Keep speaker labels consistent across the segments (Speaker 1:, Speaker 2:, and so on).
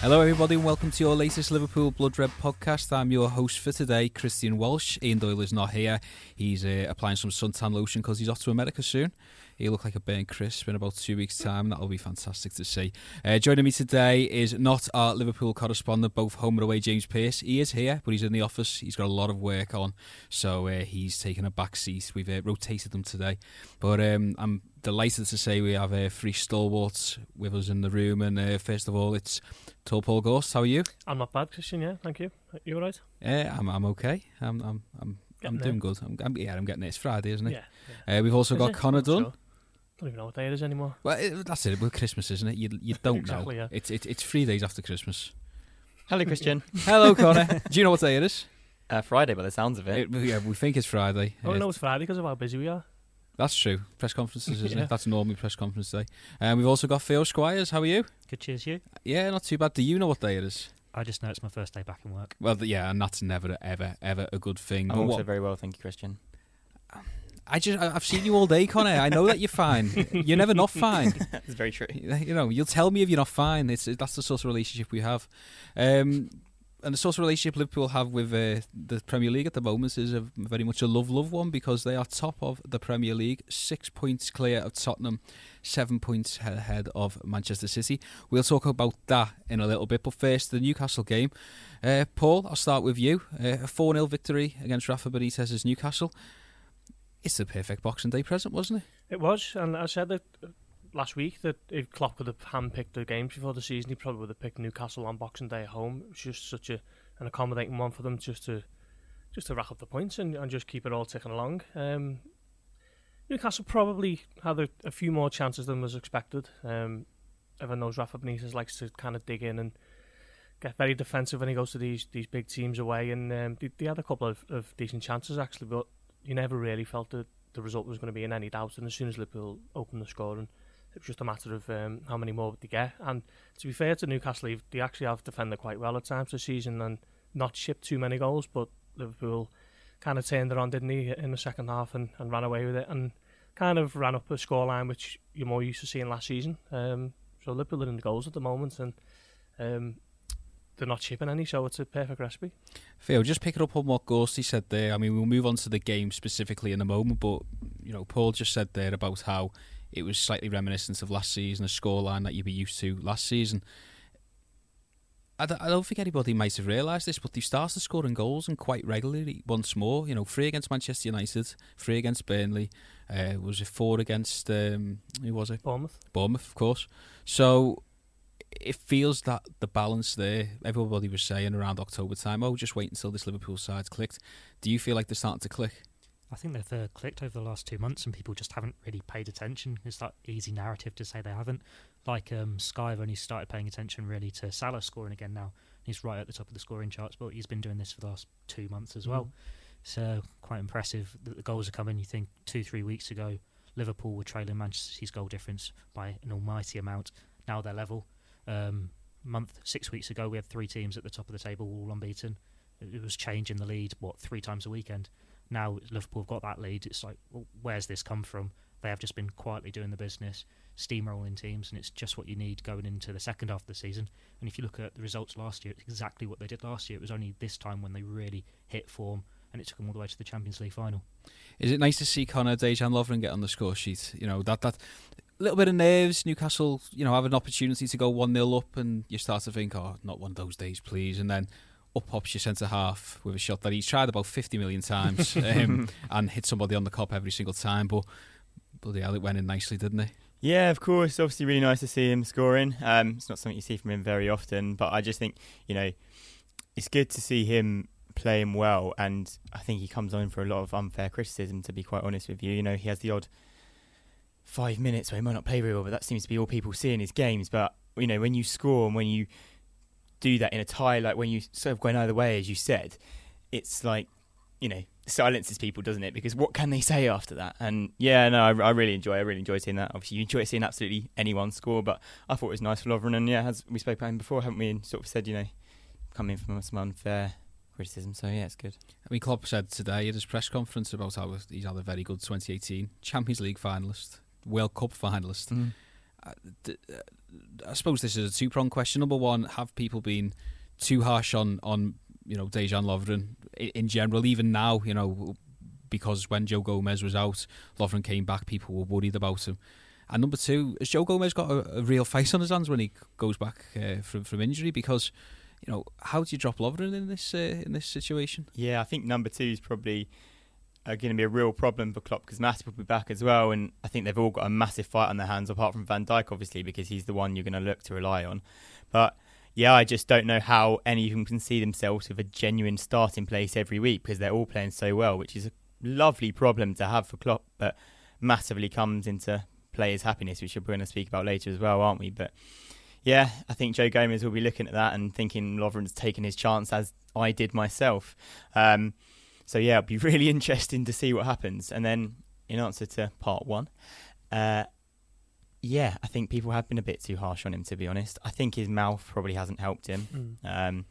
Speaker 1: Hello, everybody, and welcome to your latest Liverpool Blood Red podcast. I'm your host for today, Christian Walsh. Ian Doyle is not here. He's uh, applying some suntan lotion because he's off to America soon. He'll look like a burnt crisp in about two weeks' time. That'll be fantastic to see. Uh, joining me today is not our Liverpool correspondent, both home and away, James Pearce. He is here, but he's in the office. He's got a lot of work on, so uh, he's taken a back seat. We've uh, rotated them today. But um, I'm delighted to say we have uh, three stalwarts with us in the room. And uh, first of all, it's Tall Paul Gorst. How are you?
Speaker 2: I'm not bad, Christian. Yeah, thank you. You all right?
Speaker 1: Yeah, I'm. I'm okay. I'm. I'm. I'm. I'm
Speaker 2: Getting
Speaker 1: doing
Speaker 2: there.
Speaker 1: good. I'm, I'm. Yeah, I'm getting it. It's Friday, isn't it?
Speaker 2: Yeah. yeah.
Speaker 1: Uh, we've also
Speaker 2: Is
Speaker 1: got
Speaker 2: it?
Speaker 1: Connor
Speaker 2: Not
Speaker 1: Dunn.
Speaker 2: sure. Don't even know what day it is anymore.
Speaker 1: Well, it, that's it. With Christmas, isn't it? You you don't
Speaker 2: Exactly,
Speaker 1: know.
Speaker 2: yeah.
Speaker 1: It's it, it's three days after Christmas.
Speaker 3: Hello, Christian.
Speaker 1: Hello, Connor. Do you know what day it is?
Speaker 3: uh, Friday, by the sounds of it.
Speaker 1: It- yeah, we think it's Friday.
Speaker 2: Oh,
Speaker 1: Uh,
Speaker 2: no, it's Friday because of how busy we are.
Speaker 1: That's true. Press conferences, isn't
Speaker 2: Yeah.
Speaker 1: it? That's normally press conference day. And we've also got Theo Squires. How are you?
Speaker 4: Good cheers, you.
Speaker 1: Yeah, not too bad. Do you know what day it is?
Speaker 4: I just know it's my first day back in work.
Speaker 1: Well, yeah, and that's never, ever, ever a good thing.
Speaker 3: I'm
Speaker 1: But
Speaker 3: also
Speaker 1: what-
Speaker 3: very well, thank you, Christian.
Speaker 1: I just, I- I've seen you all day, Connor. I know that you're fine. You're never not fine.
Speaker 3: It's very true.
Speaker 1: you know, you'll tell me if you're not fine. It's that's the sort of relationship we have, um, and the sort of relationship Liverpool have with uh, the Premier League at the moment is a very much a love-love one because they are top of the Premier League, six points clear of Tottenham, seven points ahead of Manchester City. We'll talk about that in a little bit, but first the Newcastle game. Uh, Paul, I'll start with you. Uh, a four 0 victory against Rafa Benitez's Newcastle. It's the perfect Boxing Day present, wasn't it?
Speaker 2: It was, and I said that last week that if Klopp could have handpicked the games before the season, he probably would have picked Newcastle on Boxing Day at home. It was just such a an accommodating one for them, just to just to rack up the points and, and just keep it all ticking along. Um, Newcastle probably had a, a few more chances than was expected. Um, everyone knows Rafa Benitez likes to kind of dig in and get very defensive when he goes to these these big teams away, and um, they, they had a couple of, of decent chances actually, but you never really felt that the result was going to be in any doubt. And as soon as Liverpool opened the scoring, it was just a matter of um, how many more would they get. And to be fair to Newcastle, they've- actually have defended quite well at times this season and not shipped too many goals. But Liverpool kind of turned it on, didn't he, in the second half and, and ran away with it and kind of ran up a scoreline which you're more used to seeing last season. Um, so Liverpool are in the goals at the moment and um, they're not shipping any, so it's a perfect recipe.
Speaker 1: Phil, just picking up on what Gorsty said there. I mean, we'll move on to the game specifically in a moment, but you know, Paul just said there about how it was slightly reminiscent of last season, a scoreline that you'd be used to last season. I don't, I don't think anybody might have realised this, but they've started scoring goals and quite regularly once more. You know, three against Manchester United, three against Burnley. Uh, was it four against um, who was it?
Speaker 2: Bournemouth.
Speaker 1: Bournemouth, of course. So it feels that the balance there, everybody was saying around October time, oh, just wait until this Liverpool side's clicked. Do you feel like they're starting to click?
Speaker 4: I think they've uh, clicked over the last two months, and people just haven't really paid attention. It's that easy narrative to say they haven't. Like um, Sky have only started paying attention really to Salah scoring again now. He's right at the top of the scoring charts, but he's been doing this for the last two months as well. So quite impressive that the goals are coming. You think two, three weeks ago, Liverpool were trailing Manchester City's goal difference by an almighty amount. Now they're level. Um, month six weeks ago, we had three teams at the top of the table, all unbeaten. It it was changing the lead what three times a weekend. Now Liverpool have got that lead. It's like, well, where's this come from? They have just been quietly doing the business, steamrolling teams, and it's just what you need going into the second half of the season. And if you look at the results last year, it's exactly what they did last year. It was only this time when they really hit form, and it took them all the way to the Champions League final.
Speaker 1: Is it nice to see Connor Dejan Lovren get on the score sheet? You know, that that little bit of nerves, Newcastle, you know, have an opportunity to go 1 0 up, and you start to think, oh, not one of those days, please. And then up pops your centre half with a shot that he's tried about 50 million times um, and hit somebody on the Kop every single time. But bloody hell, it went in nicely, didn't it?
Speaker 3: Yeah, of course. Obviously, really nice to see him scoring. Um, it's not something you see from him very often, but I just think you know it's good to see him playing well, and I think he comes on for a lot of unfair criticism. To be quite honest with you, you know he has the odd five minutes where he might not play very well, but that seems to be all people see in his games. But you know when you score and when you do that in a tie, like when you sort of going either way, as you said, it's like you know silences people, doesn't it? Because what can they say after that? And yeah, no, I, I really enjoy. I really enjoy seeing that. Obviously, you enjoy seeing absolutely anyone score, but I thought it was nice for Lovren. And yeah, as we spoke about him before, haven't we? And sort of said, you know, coming from some unfair criticism. So yeah, it's good.
Speaker 1: I mean, Klopp said today at his press conference about how he's had a very good 2018 Champions League finalist, World Cup finalist.
Speaker 3: Mm.
Speaker 1: Uh, d- uh, I suppose this is a two pronged question. Number one, have people been too harsh on on you know Dejan Lovren in, in general? Even now, you know, because when Joe Gomez was out, Lovren came back, people were worried about him. And number two, has Joe Gomez got a, a real face on his hands when he goes back uh, from from injury? Because you know, how do you drop Lovren in this uh, in this situation?
Speaker 3: Yeah, I think number two is probably uh, going to be a real problem for Klopp because Matip will be back as well, and I think they've all got a massive fight on their hands, apart from Van Dijk, obviously, because he's the one you're going to look to rely on. But yeah, I just don't know how any of them can see themselves with a genuine starting place every week because they're all playing so well, which is a lovely problem to have for Klopp, but massively comes into players' happiness, which we're going to speak about later as well, aren't we? But yeah, I think Joe Gomez will be looking at that and thinking Lovren's taken his chance as I did myself. Um, so yeah, it'll be really interesting to see what happens. And then, in answer to part one, uh, yeah, I think people have been a bit too harsh on him. To be honest, I think his mouth probably hasn't helped him,
Speaker 2: Mm.
Speaker 3: um,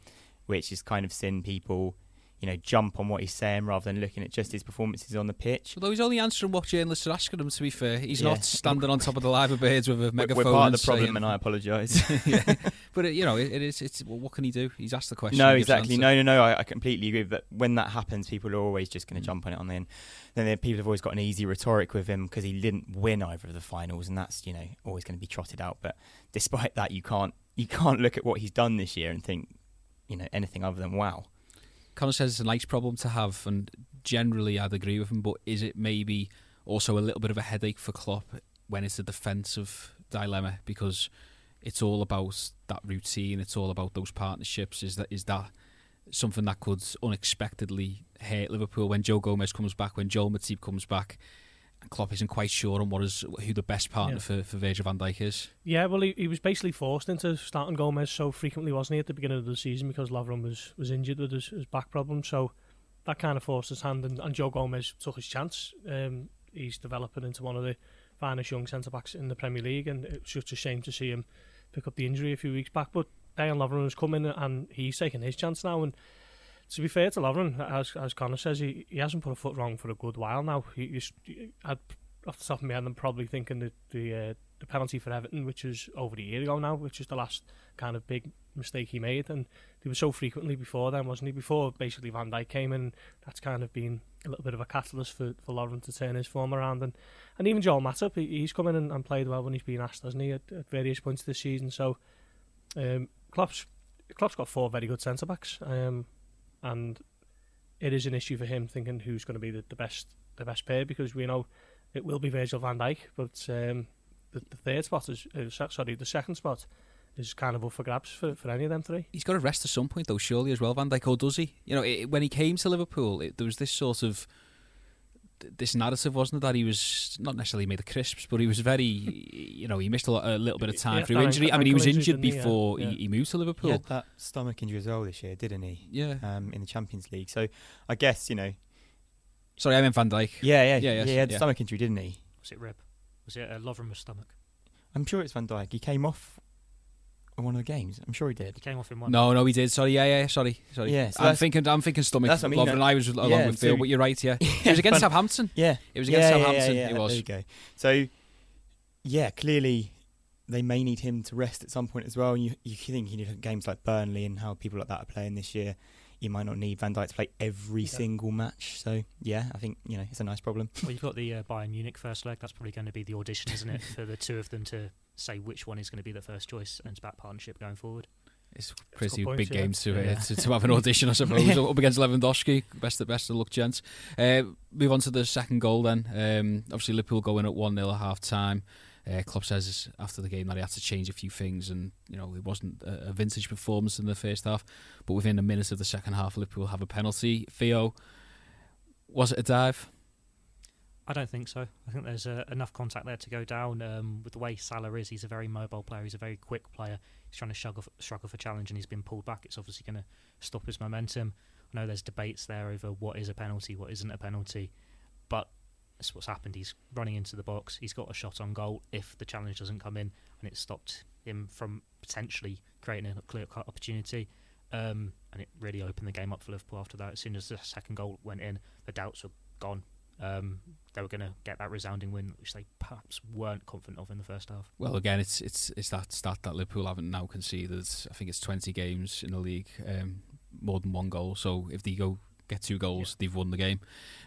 Speaker 3: which is kind of seen people, you know, jump on what he's saying rather than looking at just his performances on the pitch.
Speaker 1: Although he's only answering what journalists are asking him. To be fair, he's
Speaker 3: Yeah.
Speaker 1: not standing on top of the Liver Birds with a megaphone.
Speaker 3: We're part of the problem,
Speaker 1: saying-
Speaker 3: and I apologise.
Speaker 1: yeah. But it, you know, it, it is. It's well, what can he do? He's asked the question.
Speaker 3: No,
Speaker 1: he gives an
Speaker 3: exactly. No, no, no. I, I completely agree. But when that happens, people are always just going to
Speaker 1: Mm.
Speaker 3: jump on it on the end. Then there- people have always got an easy rhetoric with him because he didn't win either of the finals, and that's you know always going to be trotted out. But despite that, you can't you can't look at what he's done this year and think you know anything other than wow.
Speaker 1: Connor says it's a nice problem to have, and generally I'd agree with him. But is it maybe also a little bit of a headache for Klopp when it's a defensive dilemma because it's all about that routine, it's all about those partnerships. Is that is that something that could unexpectedly hurt Liverpool when Joe Gomez comes back, when Joel Matip comes back, Klopp isn't quite sure on what is who the best partner
Speaker 2: Yeah.
Speaker 1: for, for Virgil van Dijk is.
Speaker 2: Yeah, well, he, he was basically forced into starting Gomez so frequently, wasn't he, at the beginning of the season because Lovren was, was injured with his, his back problem. So that kind of forced his hand, and, and Joe Gomez took his chance. Um, he's developing into one of the finest young centre backs in the Premier League, and it's just a shame to see him pick up the injury a few weeks back. But Dejan Lovren has come in, and he's taking his chance now. And to be fair to Lovren, as as Connor says, he, he hasn't put a foot wrong for a good while now. He, I'd, off the top of my head, I'm probably thinking that the uh, the penalty for Everton, which was over a year ago now, which is the last kind of big mistake he made, and he was so frequently before then, wasn't he? Before basically Van Dijk came in, that's kind of been a little bit of a catalyst for for Lovren to turn his form around, and and even Joel Matip, he, he's come in and, and played well when he's been asked, hasn't he, at, at various points this season. So, um, Klopp's Klopp's got four very good centre backs, um, and it is an issue for him thinking who's going to be the, the best the best pair because we know it will be Virgil van Dijk, but um, the, the third spot is uh, sorry the second spot is kind of up for grabs for, for any of them three.
Speaker 1: He's got to rest at some point, though, surely as well, Van Dijk, or does he? You know, it, when he came to Liverpool, it, there was this sort of this narrative, wasn't it, that he was not necessarily made of crisps, but he was very, you know, he missed a, lot, a little bit of time
Speaker 2: Yeah,
Speaker 1: through injury. I mean, he was injured
Speaker 2: didn't he? Yeah,
Speaker 1: before. He, he moved to
Speaker 3: He
Speaker 1: Liverpool.
Speaker 3: had that stomach injury as well this year, didn't he?
Speaker 1: Yeah.
Speaker 3: Um, in the Champions League. So I guess you know.
Speaker 1: Sorry, I meant Van Dijk.
Speaker 3: Yeah, yeah,
Speaker 1: Yeah,
Speaker 3: yeah.
Speaker 1: yes,
Speaker 3: he had
Speaker 1: yeah.
Speaker 3: stomach injury, didn't he?
Speaker 4: Was it rib? Was it a Lovren with stomach?
Speaker 3: I'm sure it's Van Dijk. He came off in one of the games. I'm sure he did.
Speaker 4: He came off in one.
Speaker 1: No, no, he did. Sorry, yeah, yeah. Sorry, sorry.
Speaker 3: Yeah, so
Speaker 1: I'm
Speaker 3: that's-
Speaker 1: thinking, I'm thinking stomach.
Speaker 3: that's what I mean,
Speaker 1: Lovren and I was along
Speaker 3: Yeah,
Speaker 1: with Phil,
Speaker 3: so-
Speaker 1: but you're right. Yeah, it was against
Speaker 3: Van-
Speaker 1: Southampton.
Speaker 3: Yeah,
Speaker 1: It was against
Speaker 3: yeah, yeah,
Speaker 1: Southampton.
Speaker 3: Yeah, yeah,
Speaker 1: It was.
Speaker 3: There you go. So, yeah, clearly they may need him to rest at some point as well. And you you think you know games like Burnley and how people like that are playing this year. You might not need Van Dijk to play every
Speaker 2: Yeah.
Speaker 3: single match. So yeah, I think you know it's a nice problem.
Speaker 4: Well, you've got the uh, Bayern Munich first leg. That's probably going to be the audition, isn't it, for the two of them to say which one is going to be the first choice and to back partnership going forward.
Speaker 1: It's pretty
Speaker 2: good point,
Speaker 1: big games to, uh,
Speaker 4: Yeah.
Speaker 1: to to have an audition, I suppose, up against Lewandowski. Best of best of luck, gents. Uh, move on to the second goal then. Um, obviously, Liverpool going at one 0 at half time. Uh, Klopp says after the game that he had to change a few things, and you know it wasn't a, vintage performance in the first half. But within a minute of the second half, Liverpool have a penalty. Theo, was it a dive?
Speaker 4: I don't think so. I think there's uh, enough contact there to go down. Um, with the way Salah is, he's a very mobile player. He's a very quick player. He's trying to struggle for challenge, and he's been pulled back. It's obviously going to stop his momentum. I know there's debates there over what is a penalty, what isn't a penalty, but that's what's happened. He's running into the box. He's got a shot on goal if the challenge doesn't come in, and it stopped him from potentially creating a clear cut opportunity. Um, and it really opened the game up for Liverpool after that. As soon as the second goal went in, the doubts were gone. Um, they were going to get that resounding win, which they perhaps weren't confident of in the first half.
Speaker 1: Well, again, it's it's it's that stat that Liverpool haven't now conceded. I think it's twenty games in the league, um, more than one goal. So if they go get two goals, they've won the game.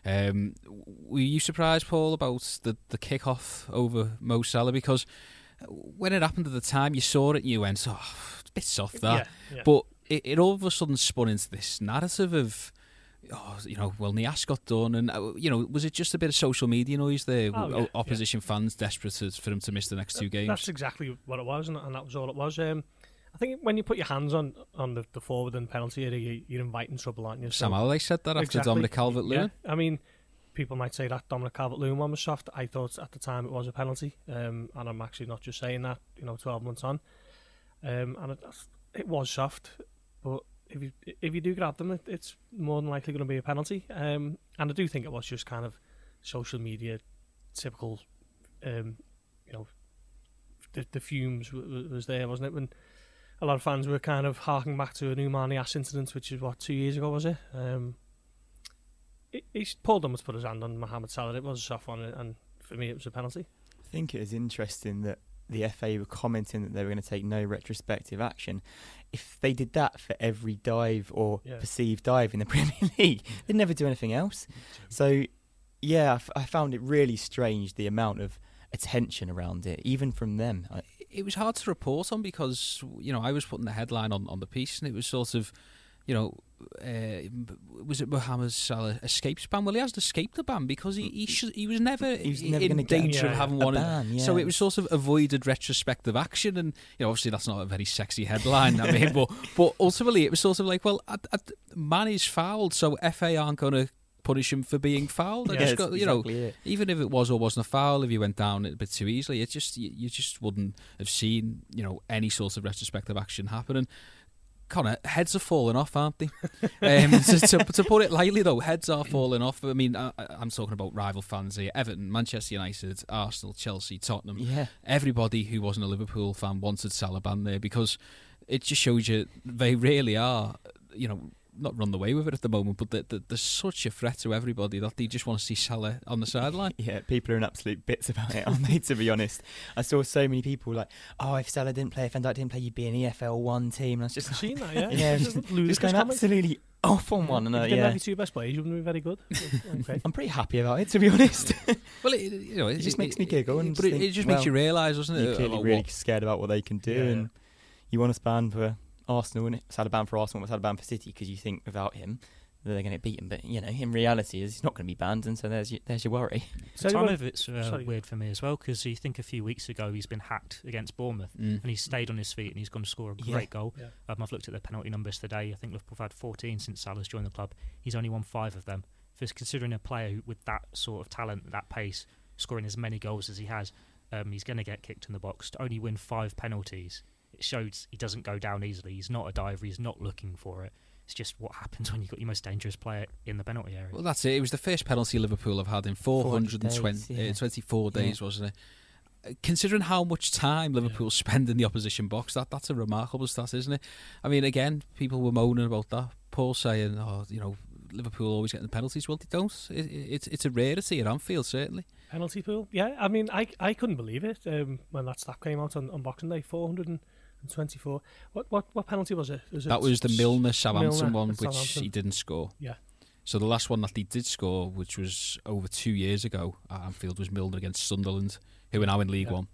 Speaker 1: Um, were you surprised, Paul, about the the kick off over Mo Salah? Because when it happened at the time, you saw it and you went, "Oh, it's a bit soft that,"
Speaker 2: Yeah, yeah.
Speaker 1: but it, it all of a sudden spun into this narrative of. Oh, you know, well, Niasse got done, and uh, you know, was it just a bit of social media noise there?
Speaker 2: Oh, yeah,
Speaker 1: O- opposition fans desperate for him to miss the next two games.
Speaker 2: That's exactly what it was, and, and that was all it was. Um, I think when you put your hands on on the, the forward and penalty area, you, you're inviting trouble, aren't you? So-
Speaker 1: Sam Allardyce said that after
Speaker 2: Exactly.
Speaker 1: Dominic Calvert-Lewin.
Speaker 2: Yeah, I mean, people might say that Dominic Calvert-Lewin one was soft. I thought at the time it was a penalty, um, and I'm actually not just saying that. You know, 12 months on, um, and it, it was soft, but if you if you do grab them, it, it's more than likely going to be a penalty. Um, and I do think it was just kind of social media, typical, um, you know, the, the fumes was there, wasn't it? When a lot of fans were kind of harking back to a new Ash incident, which is what two years ago was it? Um, he, he Paul Dummett put his hand on Mohamed Salah. It was a soft one, and for me, it was a penalty.
Speaker 3: I think it is interesting that the FA were commenting that they were going to take no retrospective action. If they did that for every dive or
Speaker 2: Yeah.
Speaker 3: perceived dive in the Premier League, they'd never do anything else. So, yeah, I, f- I found it really strange the amount of attention around it, even from them. I,
Speaker 1: It was hard to report on because you know I was putting the headline on, on the piece and it was sort of, you know, uh, was it Mohamed Salah escapes ban? Well, he hasn't escaped the ban because he he, should, he was never,
Speaker 3: He was never
Speaker 1: in danger
Speaker 2: a-
Speaker 1: of having one.
Speaker 3: ban,
Speaker 1: So it was sort of avoided retrospective action, and you know, obviously that's not a very sexy headline. I mean, but but ultimately it was sort of like, well, at, at, man is fouled, so FA aren't going to punish him for being fouled.
Speaker 2: Yeah,
Speaker 1: just got, you know,
Speaker 3: it.
Speaker 1: even if it was or wasn't a foul, if you went down a bit too easily, it just you, you just wouldn't have seen you know any sort of retrospective action happen. happening. Connor, heads are falling off, aren't they? um, to, to, to put it lightly, though, heads are falling off. I mean, I, I'm talking about rival fans here: Everton, Manchester United, Arsenal, Chelsea, Tottenham.
Speaker 3: Yeah.
Speaker 1: Everybody who wasn't a Liverpool fan wanted Salah banned there because it just shows you they really are, you know, not run away with it at the moment, but that that there's such a threat to everybody that they just want to see Salah on the sideline.
Speaker 3: Yeah, people are in absolute bits about it, aren't they? To be honest, I saw so many people like, "Oh, if Salah didn't play, if Van Dijk didn't play, you'd be an EFL one team." And I was just
Speaker 2: I've
Speaker 3: like,
Speaker 2: seen that, yeah.
Speaker 3: yeah,
Speaker 2: It's
Speaker 3: just,
Speaker 2: a
Speaker 3: just going absolutely off on one. And
Speaker 2: If
Speaker 3: uh,
Speaker 2: you
Speaker 3: yeah,
Speaker 2: have your two best players, you wouldn't be very good. okay.
Speaker 3: I'm pretty happy about it, to be honest.
Speaker 1: Well, it, you know,
Speaker 3: It just makes me giggle and
Speaker 1: but
Speaker 3: just
Speaker 1: it,
Speaker 3: think,
Speaker 1: it just
Speaker 3: well,
Speaker 1: makes you realise, doesn't it?
Speaker 3: You're clearly really
Speaker 1: what-
Speaker 3: scared about what they can do,
Speaker 2: Yeah,
Speaker 3: and you want to span for Arsenal and Salah ban for Arsenal, but Salah ban for City because you think without him that they're going to beat him. But you know, in reality, is he's not going to be banned, and so there's your, there's your worry.
Speaker 2: So
Speaker 4: Some
Speaker 2: anyone-
Speaker 4: of it's uh,
Speaker 2: Sorry.
Speaker 4: weird for me as well because you think a few weeks ago he's been hacked against Bournemouth
Speaker 1: Mm.
Speaker 4: and he's stayed on his feet and he's gone to score a
Speaker 3: Yeah.
Speaker 4: great goal.
Speaker 2: Yeah.
Speaker 4: Um, I've looked at the penalty numbers today. I think Liverpool have had 14 since Salah's joined the club. He's only won five of them. For considering a player who- with that sort of talent, that pace, scoring as many goals as he has, um, he's going to get kicked in the box. To only win five penalties, it shows he doesn't go down easily. He's not a diver. He's not looking for it. It's just what happens when you've got your most dangerous player in the penalty area.
Speaker 1: Well, that's it. It was the first penalty Liverpool have had in 424
Speaker 3: days, yeah.
Speaker 1: uh, 24
Speaker 3: Yeah.
Speaker 1: wasn't it? Uh, Considering how much time Liverpool spend in the opposition box, that that's a remarkable stat, isn't it? I mean, again, people were moaning about that. Paul saying, "Oh, you know, Liverpool always getting the penalties." Well, they don't. It, it, it's it's a rarity at Anfield, certainly.
Speaker 2: Penalty pool. Yeah, I mean, I I couldn't believe it um, when that stat came out on, on Boxing Day. 24. What what what penalty was it? Was it
Speaker 1: that was the Milner Southampton
Speaker 2: Milner
Speaker 1: one, which
Speaker 2: Southampton.
Speaker 1: he didn't score.
Speaker 2: Yeah.
Speaker 1: So the last one that he did score, which was over two years ago at Anfield, was Milner against Sunderland, who are now in League
Speaker 2: yeah.
Speaker 1: One.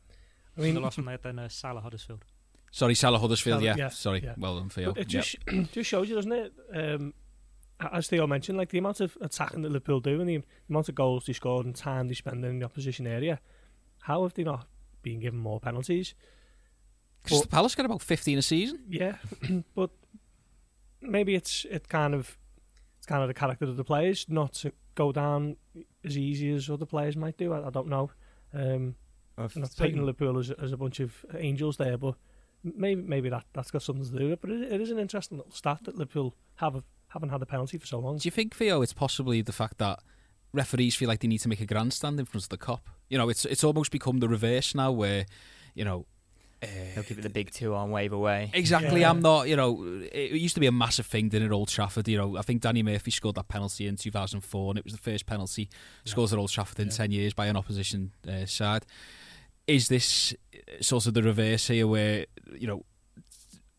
Speaker 2: I mean,
Speaker 4: the last one they had then uh, Salah Huddersfield.
Speaker 1: Sorry, Salah Huddersfield.
Speaker 2: Salah,
Speaker 1: yeah.
Speaker 2: yeah,
Speaker 1: sorry.
Speaker 2: Yeah.
Speaker 1: Well done, Theo.
Speaker 2: But it just,
Speaker 1: yeah.
Speaker 2: just shows you, doesn't it? Um, as Theo mentioned, like the amount of attacking that Liverpool do and the amount of goals they scored and time they spend in the opposition area, how have they not been given more penalties?
Speaker 1: Crystal Palace got about 15 a season.
Speaker 2: Yeah, but maybe it's it kind of it's kind of the character of the players not to go down as easy as other players might do. I, I don't know. Um,
Speaker 3: I've
Speaker 2: I'm not
Speaker 3: spoken-
Speaker 2: Liverpool as, as a bunch of angels there, but maybe maybe that that's got something to do with it. But it, it is an interesting little stat that Liverpool have haven't had a penalty for so long.
Speaker 1: Do you think, Theo, it's possibly the fact that referees feel like they need to make a grandstand in front of the Kop? You know, it's it's almost become the reverse now, where you know
Speaker 3: They'll give it the big two on wave away.
Speaker 1: Exactly.
Speaker 2: Yeah.
Speaker 1: I'm not. You know, it used to be a massive thing, didn't it, at Old Trafford? You know, I think Danny Murphy scored that penalty in 2004, and it was the first penalty scores at Old Trafford in
Speaker 5: Yeah.
Speaker 1: 10 years by an opposition uh, side. Is this sort of the reverse here, where you know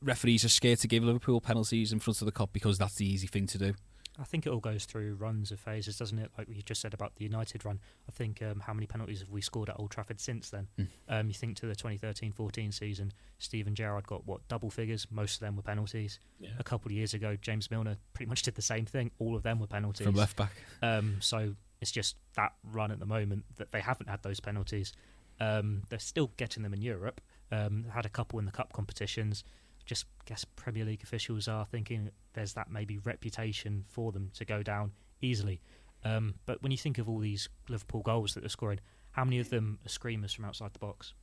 Speaker 1: referees are scared to give Liverpool penalties in front of the Kop because that's the easy thing to do?
Speaker 4: I think it all goes through runs of phases, doesn't it? Like we just said about the United run. I think um, how many penalties have we scored at Old Trafford since then?
Speaker 1: Mm.
Speaker 4: Um, you think to the 2013-14 season, Steven Gerrard got what double figures. Most of them were penalties.
Speaker 5: Yeah.
Speaker 4: A couple of years ago, James Milner pretty much did the same thing. All of them were penalties.
Speaker 1: From left back,
Speaker 4: Um, so it's just that run at the moment that they haven't had those penalties. Um, they're still getting them in Europe. Um, had a couple in the cup competitions. Just guess Premier League officials are thinking there's that maybe reputation for them to go down easily. Um, but when you think of all these Liverpool goals that they're scoring, how many of them are screamers from outside the box?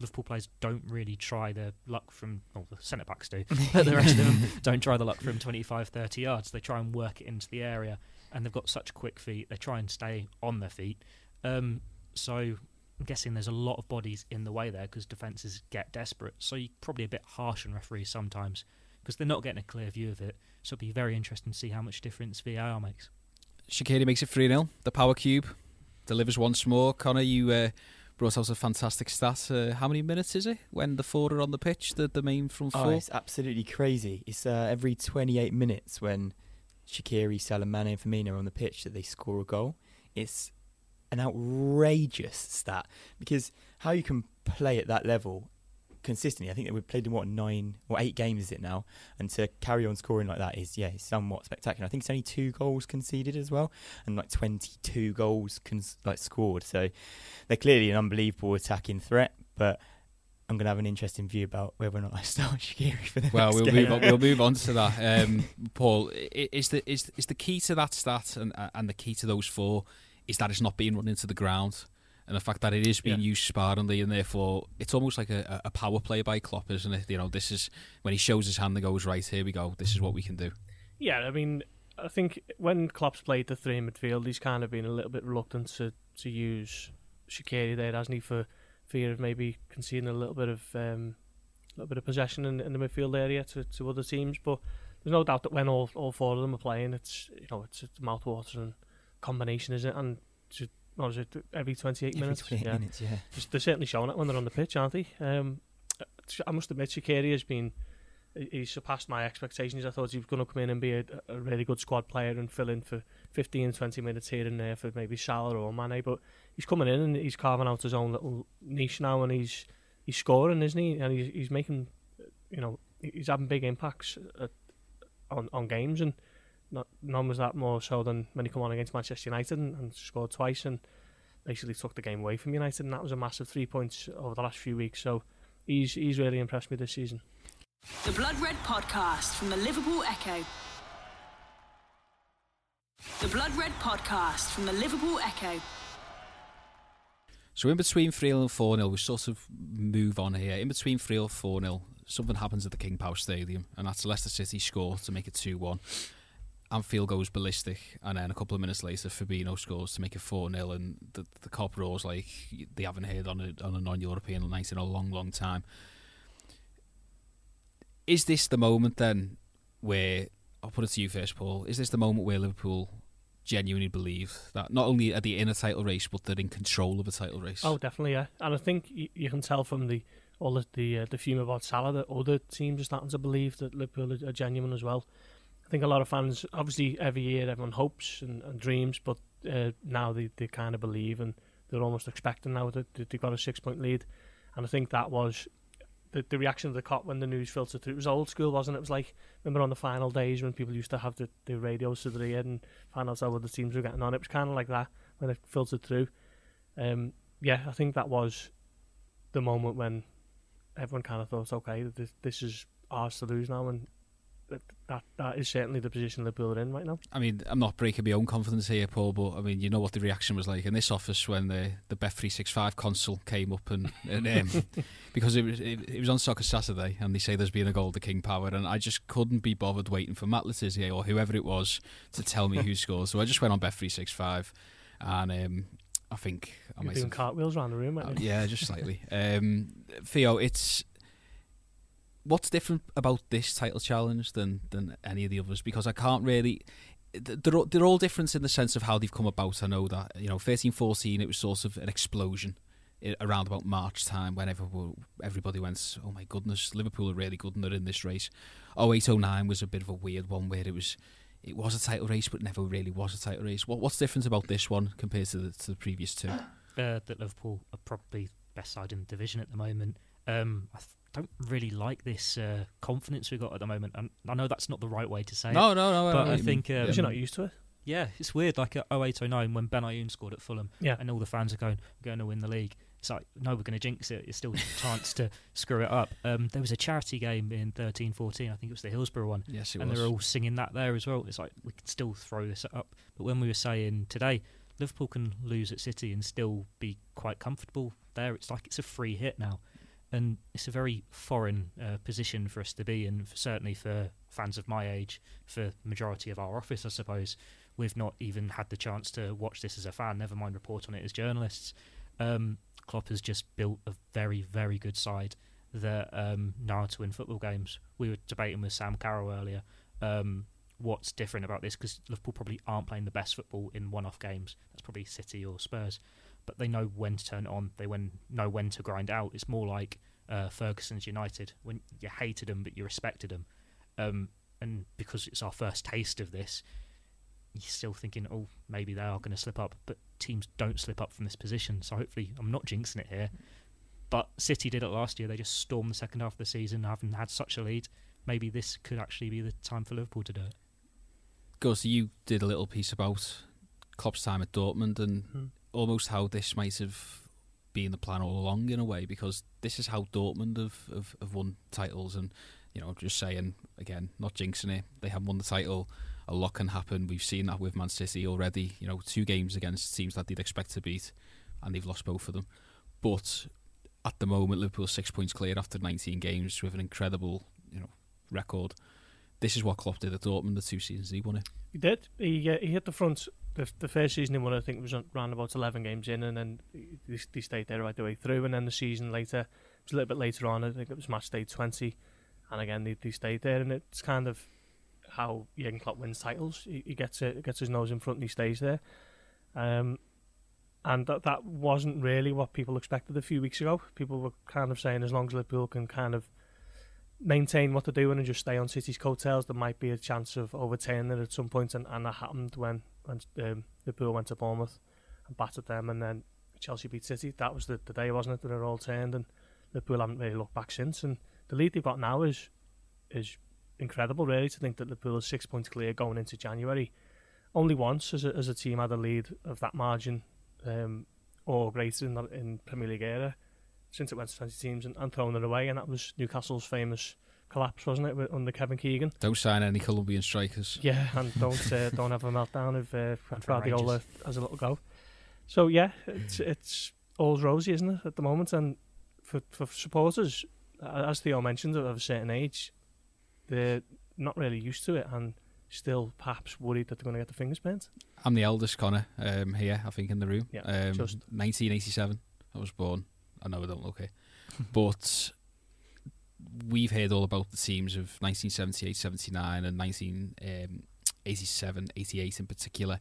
Speaker 4: Liverpool players don't really try their luck from, well, the centre backs do, but the rest of them don't try the luck from 25, 30 yards. They try and work it into the area, and they've got such quick feet. They try and stay on their feet. Um, so I'm guessing there's a lot of bodies in the way there because defences get desperate. So you're probably a bit harsh on referees sometimes because they're not getting a clear view of it. So it'll be very interesting to see how much difference VAR makes.
Speaker 1: Shaqiri makes it 3 0. The power cube delivers once more. Connor, you uh, brought out a fantastic stat. Uh, how many minutes is it when the four are on the pitch, the, the main front
Speaker 3: Oh,
Speaker 1: four?
Speaker 3: it's absolutely crazy. It's uh, every 28 minutes when Shaqiri, Salah, Mane, and Firmino are on the pitch that they score a goal. It's an outrageous stat because how you can play at that level consistently. I think that we've played in what nine or eight games is it now, and to carry on scoring like that is yeah, somewhat spectacular. I think it's only two goals conceded as well, and like 22 goals cons- like scored. So they're clearly an unbelievable attacking threat, but. I'm going to have an interesting view about whether or not I start Shaqiri for the
Speaker 1: Well,
Speaker 3: next
Speaker 1: we'll
Speaker 3: game.
Speaker 1: move on, we'll move on to that. Um, Paul, is the is is the key to that stat and and the key to those four is that it's not being run into the ground, and the fact that it is being
Speaker 5: Yeah.
Speaker 1: used sparingly, and therefore it's almost like a, a power play by Klopp, isn't it? You know, this is when he shows his hand and goes right here we go. This is what we can do.
Speaker 2: Yeah, I mean, I think when Klopp's played the three in midfield, he's kind of been a little bit reluctant to, to use Shaqiri there, hasn't he, for fear of maybe conceding a little bit of um, a little bit of possession in, in the midfield area to, to other teams. But there's no doubt that when all, all four of them are playing, it's you know it's a mouthwatering combination, isn't it? And to, what is it every 28
Speaker 3: Every
Speaker 2: minutes?
Speaker 3: 28
Speaker 2: yeah.
Speaker 3: minutes, yeah.
Speaker 2: Just- They're certainly showing it when they're on the pitch, aren't they? Um, I must admit, Shaqiri has been he- he's surpassed my expectations. I thought he was going to come in and be a, a really good squad player and fill in for 15, 20 minutes here and there for maybe Salah or Mane, but he's coming in and he's carving out his own little niche now, and he's he's scoring, isn't he? And he's he's making, you know, he's having big impacts at, on on games, and not none was that more so than when he come on against Manchester United and, and scored twice and basically took the game away from United, and that was a massive three points over the last few weeks. So he's he's really impressed me this season.
Speaker 6: The Blood Red Podcast from the Liverpool Echo. The Blood Red Podcast from the Liverpool Echo.
Speaker 1: So in between 3 0 and 4 0, we sort of move on here. In between 3 0 4 0, something happens at the King Power Stadium, and that's Leicester City score to make it 2 1. Anfield goes ballistic, and then a couple of minutes later, Fabinho scores to make it 4 0, and the, the Kop roars like they haven't heard on a, on a non European night in a long, long time. Is this the moment then where, I'll put it to you first, Paul, is this the moment where Liverpool genuinely believe that not only are they in a title race, but they're in control of a title race?
Speaker 2: Oh, definitely, yeah. And I think you, you can tell from the all the the, uh, the fume about Salah that other teams are starting to believe that Liverpool are, are genuine as well. I think a lot of fans, obviously, every year everyone hopes and, and dreams, but uh, now they, they kind of believe and they're almost expecting now that, that they've got a six point lead. And I think that was the, the reaction of the Kop when the news filtered through. It was old school, wasn't it? It was like, remember on the final days when people used to have the, the radios to their ear and find out how other teams were getting on. It was kind of like that when it filtered through. Um, yeah, I think that was the moment when everyone kind of thought, okay, this, this is ours to lose now, and that, that is certainly the position Liverpool are in right now.
Speaker 1: I mean, I'm not breaking my own confidence here, Paul, but I mean, you know what the reaction was like in this office when the the Bet three six five console came up and, and um, because it was it, it was on Soccer Saturday and they say there's been a goal to King Power and I just couldn't be bothered waiting for Matt Le Tissier or whoever it was to tell me who scored. So I just went on Bet three six five, and um, I think I
Speaker 2: You're
Speaker 1: might
Speaker 2: doing
Speaker 1: have
Speaker 2: cartwheels around the room,
Speaker 1: Uh, yeah, just slightly. Um, Theo, it's what's different about this title challenge than than any of the others? Because I can't really. They're all, they're all different in the sense of how they've come about. I know that you know, thirteen fourteen, it was sort of an explosion around about March time when everybody, went, oh my goodness, Liverpool are really good and they're in this race. 0809 was a bit of a weird one where it was it was a title race but never really was a title race. What what's different about this one compared to the, to the previous two?
Speaker 4: Uh, that Liverpool are probably best side in the division at the moment. Um, I th- don't really like this uh, confidence we've got at the moment. And I know that's not the right way to say
Speaker 1: no,
Speaker 4: it.
Speaker 1: No, no,
Speaker 4: no. But I, I think um,
Speaker 2: you're not used to it.
Speaker 4: Yeah, it's weird. Like at 0809 when Benayoun scored at Fulham,
Speaker 2: yeah.
Speaker 4: and all the fans are going, "We're going to win the league." It's like, no, we're going to jinx it. It's still a chance to screw it up. Um, there was a charity game in 13 14. I think it was the Hillsborough one.
Speaker 1: Yes, it
Speaker 4: and
Speaker 1: was.
Speaker 4: they're all singing that there as well. It's like, we could still throw this up. But when we were saying today, Liverpool can lose at City and still be quite comfortable there, it's like it's a free hit now. And it's a very foreign uh, position for us to be in, certainly for fans of my age, for majority of our office, I suppose. We've not even had the chance to watch this as a fan, never mind report on it as journalists. Um, Klopp has just built a very, very good side that um, how to win football games. We were debating with Sam Carroll earlier um, what's different about this because Liverpool probably aren't playing the best football in one-off games. That's probably City or Spurs, but they know when to turn it on. They when, know when to grind out. It's more like uh, Ferguson's United when you hated them but you respected them, um, and because it's our first taste of this, you're still thinking, oh, maybe they are going to slip up. But teams don't slip up from this position. So hopefully, I'm not jinxing it here. But City did it last year. They just stormed the second half of the season, having had such a lead. Maybe this could actually be the time for Liverpool to do it.
Speaker 1: Gus, you did a little piece about Klopp's time at Dortmund and mm. Almost how this might have been the plan all along in a way, because this is how Dortmund have, have, have won titles. And, you know, just saying, again, not jinxing it, they haven't won the title a lot can happen. We've seen that with Man City already. You know, two games against teams that they'd expect to beat, and they've lost both of them. But at the moment, Liverpool six points clear after 19 games with an incredible, you know, record. This is what Klopp did at Dortmund the two seasons he won it.
Speaker 2: He did. He uh, he hit the front. The, the first season he won, I think, was around about 11 games in, and then they, they stayed there right the way through. And then the season later, it was a little bit later on. I think it was match day 20, and again they, they stayed there. And it's kind of how Jurgen Klopp wins titles. He, he gets it, gets his nose in front and he stays there. Um, and that that wasn't really what people expected a few weeks ago. People were kind of saying as long as Liverpool can kind of maintain what they're doing and just stay on City's coattails, there might be a chance of overturning it at some. And, and that happened when when um, Liverpool went to Bournemouth and battered them, and then Chelsea beat City. That was the, the day, wasn't it? That it all turned, and Liverpool haven't really looked back since. And the lead they've got now is is incredible, really, to think that Liverpool is six points clear going into January. Only once as a, as a team had a lead of that margin um, or greater in, in Premier League era since it went to 20 teams and, and thrown it away, and that was Newcastle's famous collapse, wasn't it, under Kevin Keegan?
Speaker 1: Don't sign any Colombian strikers.
Speaker 2: Yeah, and don't uh, don't have a meltdown if uh, Guardiola has a little go. So yeah, it's it's all rosy, isn't it, at the moment? And for for supporters, as Theo mentioned, of a certain age, they're not really used to it and still perhaps worried that they're going to get the fingers burnt.
Speaker 1: I'm the eldest Connor um, here, I think, in the room.
Speaker 2: Yeah,
Speaker 1: um,
Speaker 2: just
Speaker 1: 1987. I was born. I know I don't look it, but we've heard all about the teams of 1978, 79, and 1987, 88 in particular.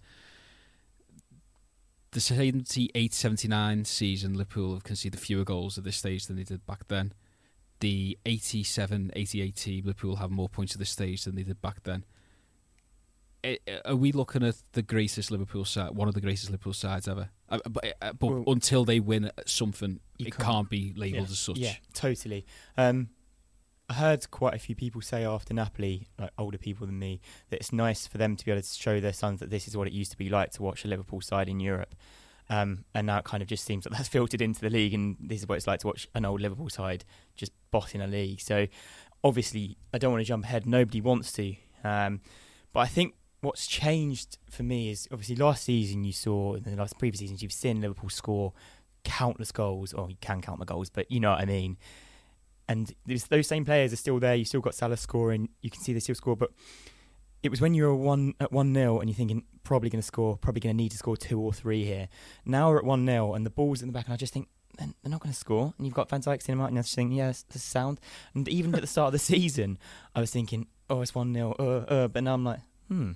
Speaker 1: The 78 79 season, Liverpool have conceded fewer goals at this stage than they did back then the 87 88 team, Liverpool have more points at this stage than they did back then. Are we looking at the greatest Liverpool side, one of the greatest Liverpool sides ever? Uh, but, uh, but well, until they win something, it can't, can't be labelled
Speaker 3: yeah,
Speaker 1: as such.
Speaker 3: Yeah, totally. Um, I heard quite a few people say after Napoli, like older people than me, that it's nice for them to be able to show their sons that this is what it used to be like to watch a Liverpool side in Europe. Um, and now it kind of just seems that that's filtered into the league, and this is what it's like to watch an old Liverpool side just bossing a league. So obviously, I don't want to jump ahead. Nobody wants to, um, but I think what's changed for me is obviously last season you saw in the last previous seasons you've seen Liverpool score countless goals. Or you can count the goals, but you know what I mean. And those same players are still there. You still got Salah scoring. You can see they still score, but it was when you were one at one 0 and you're thinking probably going to score, probably going to need to score two or three here. Now we're at one 0 and the ball's in the back, and I just think they're not going to score. And you've got Van Dijk sitting out and you're just thinking, yeah, this is sound. And even at the start of the season, I was thinking, oh, it's 1 0, uh, uh, but now I'm like, hmm.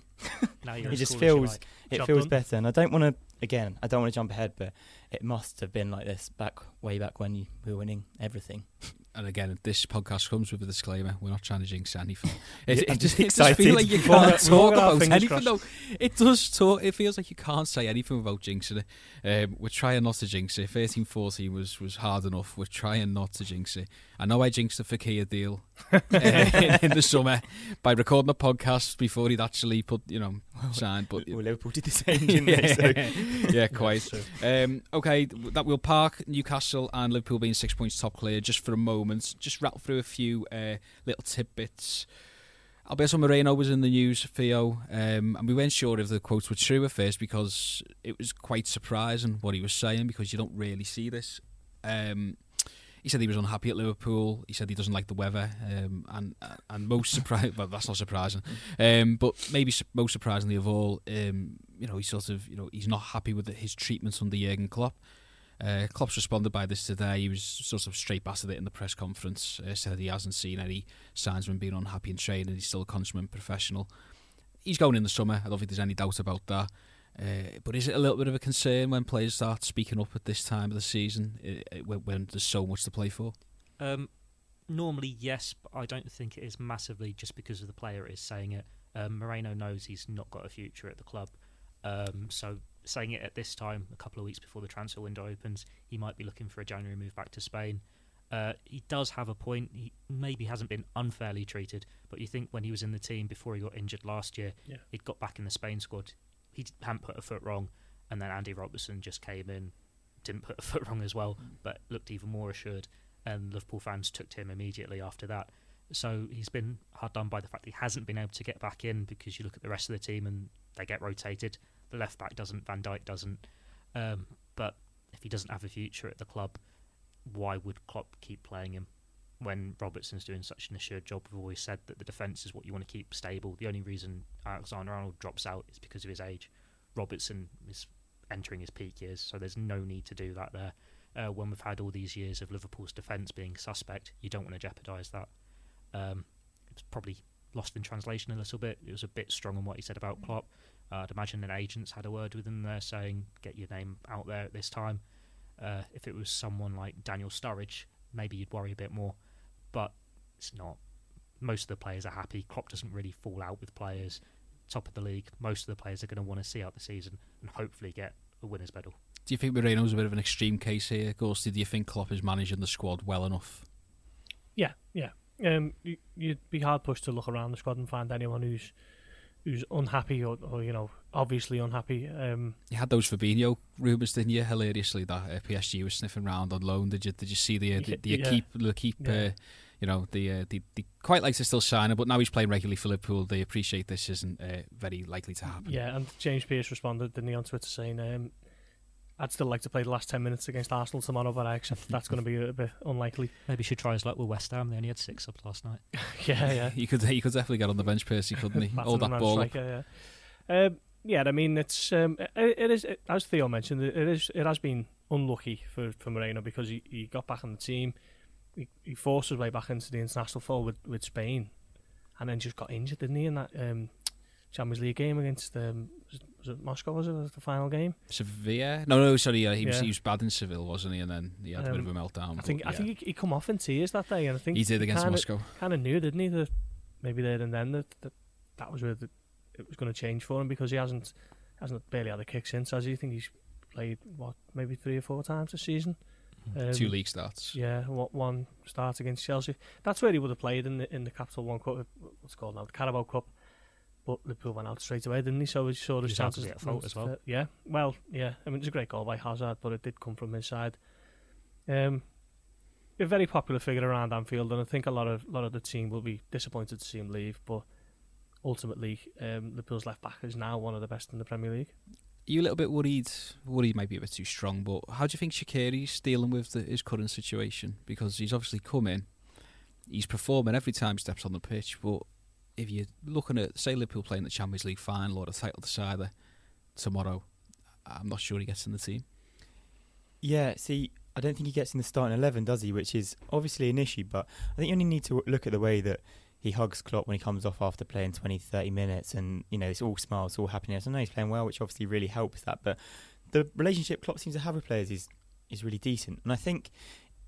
Speaker 4: Now you're
Speaker 3: it just
Speaker 4: cool as you
Speaker 3: feels
Speaker 4: like.
Speaker 3: it
Speaker 2: Job
Speaker 3: feels
Speaker 2: done.
Speaker 3: better. And I don't want to, again, I don't want to jump ahead, but it must have been like this back way back when you were winning everything.
Speaker 1: And again, this podcast comes with a disclaimer: we're not trying to jinx anything. It, it just, it just feels like you can't
Speaker 2: got- we've all
Speaker 1: talk about anything. Though it does talk. It feels like you can't say anything without jinxing it. Um, we're trying not to jinx it. 13 14 was was hard enough. We're trying not to jinx it. I know I jinxed the Fekir deal uh, in, in the summer by recording a podcast before he'd actually put you know signed. But
Speaker 3: well, Liverpool did the same, didn't they? So
Speaker 1: yeah, quite. Um, okay, that will park Newcastle and Liverpool being six points top clear just for a moment. Just rattle through a few uh, little tidbits. Alberto Moreno was in the news, Theo, um, and we weren't sure if the quotes were true at first because it was quite surprising what he was saying because you don't really see this. Um, he said he was unhappy at Liverpool. He said he doesn't like the weather, um, and and most surprising. Well, that's not surprising, um, but maybe most surprisingly of all, um, you know, he's sort of, you know, he's not happy with his treatments under Jurgen Klopp. Uh, Klopp's responded by this today. He was sort of straight bastard it in the press conference. Uh, said he hasn't seen any signs of him being unhappy in training. He's still a consummate professional. He's going in the summer. I don't think there's any doubt about that. Uh, but is it a little bit of a concern when players start speaking up at this time of the season uh, when, when there's so much to play for?
Speaker 4: Um, normally, yes, but I don't think it is massively just because of the player is saying it. Um, Moreno knows he's not got a future at the club, um, so saying it at this time, a couple of weeks before the transfer window opens, he might be looking for a January move back to Spain. Uh, he does have a point. He maybe hasn't been unfairly treated, but you think when he was in the team before he got injured last year,
Speaker 2: Yeah.
Speaker 4: he'd got back in the Spain squad. He hadn't put a foot wrong, and then Andy Robertson just came in, didn't put a foot wrong as well, but looked even more assured. And Liverpool fans took to him immediately after that. So he's been hard done by the fact he hasn't been able to get back in because you look at the rest of the team and they get rotated. The left back doesn't, Van Dijk doesn't. Um, but if he doesn't have a future at the club, why would Klopp keep playing him when Robertson's doing such an assured job? We've always said that the defence is what you want to keep stable. The only reason Alexander Arnold drops out is because of his age. Robertson is entering his peak years, so there's no need to do that there. Uh, when we've had all these years of Liverpool's defence being suspect, you don't want to jeopardise that. Um, it's probably lost in translation a little bit. It was a bit strong on what he said about Klopp. Uh, I'd imagine an agent's had a word with him there saying, get your name out there at this time. Uh, if it was someone like Daniel Sturridge, maybe you'd worry a bit more. But it's not. Most of the players are happy. Klopp doesn't really fall out with players. Top of the league, most of the players are going to want to see out the season and hopefully get a winner's medal.
Speaker 1: Do you think Moreno's a bit of an extreme case here, Gorsty? Do you think Klopp is managing the squad well enough?
Speaker 2: Yeah, yeah. Um, you, you'd be hard pushed to look around the squad and find anyone who's who's unhappy or, or you know obviously unhappy. Um,
Speaker 1: You had those Fabinho rumours, didn't you? Hilariously, that uh, PSG was sniffing around on loan. Did you? Did you see the uh, the, the
Speaker 2: Yeah.
Speaker 1: keep the keep?
Speaker 2: Yeah.
Speaker 1: Uh, you know, the, uh, the the quite like to still sign him, but now he's playing regularly for Liverpool. They appreciate this isn't uh, very likely to happen.
Speaker 2: yeah, and James Pearce responded, didn't he, on Twitter saying, um, "I'd still like to play the last ten minutes against Arsenal tomorrow, but I accept that's going to be a bit unlikely."
Speaker 4: Maybe he should try his luck with West Ham. They only had six subs last night.
Speaker 2: yeah, yeah.
Speaker 1: you could he could definitely get on the bench, Percy, couldn't he? All that ball. up.
Speaker 2: striker, yeah. Um, yeah, I mean it's um, it, it is it, as Theo mentioned, it is it has been unlucky for, for Moreno because he, he got back on the team, he, he forced his way back into the international fold with, with Spain, and then just got injured, didn't he, in that um, Champions League game against um, was it, Moscow? Was it was it the final game?
Speaker 1: Sevilla? No, no, sorry. Yeah, he was he was bad in Seville, wasn't he? And then he had a bit of a
Speaker 2: Um,
Speaker 1: meltdown.
Speaker 2: I think
Speaker 1: but
Speaker 2: I think he, he come off in tears that day, and I think
Speaker 1: he did against
Speaker 2: kinda,
Speaker 1: Moscow.
Speaker 2: Kind of knew, didn't he, that maybe there and then that that, that was where the, it was going to change for him because he hasn't hasn't barely had a kick since. Has he? I think he's played what maybe three or four times this season. Um,
Speaker 1: Two league starts.
Speaker 2: Yeah, what one start against Chelsea. That's where he would have played in the in the Capital One Cup. What's it called now? The Carabao Cup. But Liverpool went out straight away, didn't he? So he saw his chances.
Speaker 4: at fault as well.
Speaker 2: Yeah, well, yeah. I mean, it's a great goal by Hazard, but it did come from his side. Um, a very popular figure around Anfield, and I think a lot of lot of the team will be disappointed to see him leave. But ultimately, um, Liverpool's left back is now one of the best in the Premier League.
Speaker 1: Are you a little bit worried? Worried might be a bit too strong, but how do you think Shaqiri's dealing with the, his current situation? Because he's obviously come in, he's performing every time he steps on the pitch. But if you're looking at, say, Liverpool playing the Champions League final or a title decider tomorrow, I'm not sure he gets in the team.
Speaker 3: Yeah, see, I don't think he gets in the starting eleven, does he? Which is obviously an issue. But I think you only need to look at the way that he hugs Klopp when he comes off after playing 20, 30 minutes, and you know it's all smiles, all happiness. I know he's playing well, which obviously really helps that. But the relationship Klopp seems to have with players is is really decent, and I think.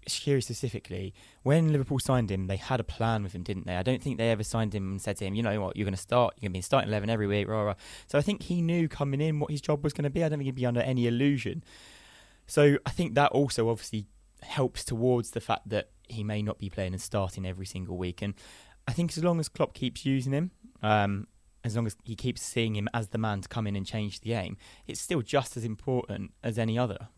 Speaker 3: Shaqiri specifically, when Liverpool signed him, they had a plan with him, didn't they? I don't think they ever signed him and said to him, you know what, you're going to start, you're going to be starting 11 every week, rah, rah. So I think he knew coming in what his job was going to be. I don't think he'd be under any illusion. So I think that also obviously helps towards the fact that he may not be playing and starting every single week. And I think as long as Klopp keeps using him, um, as long as he keeps seeing him as the man to come in and change the game, it's still just as important as any other.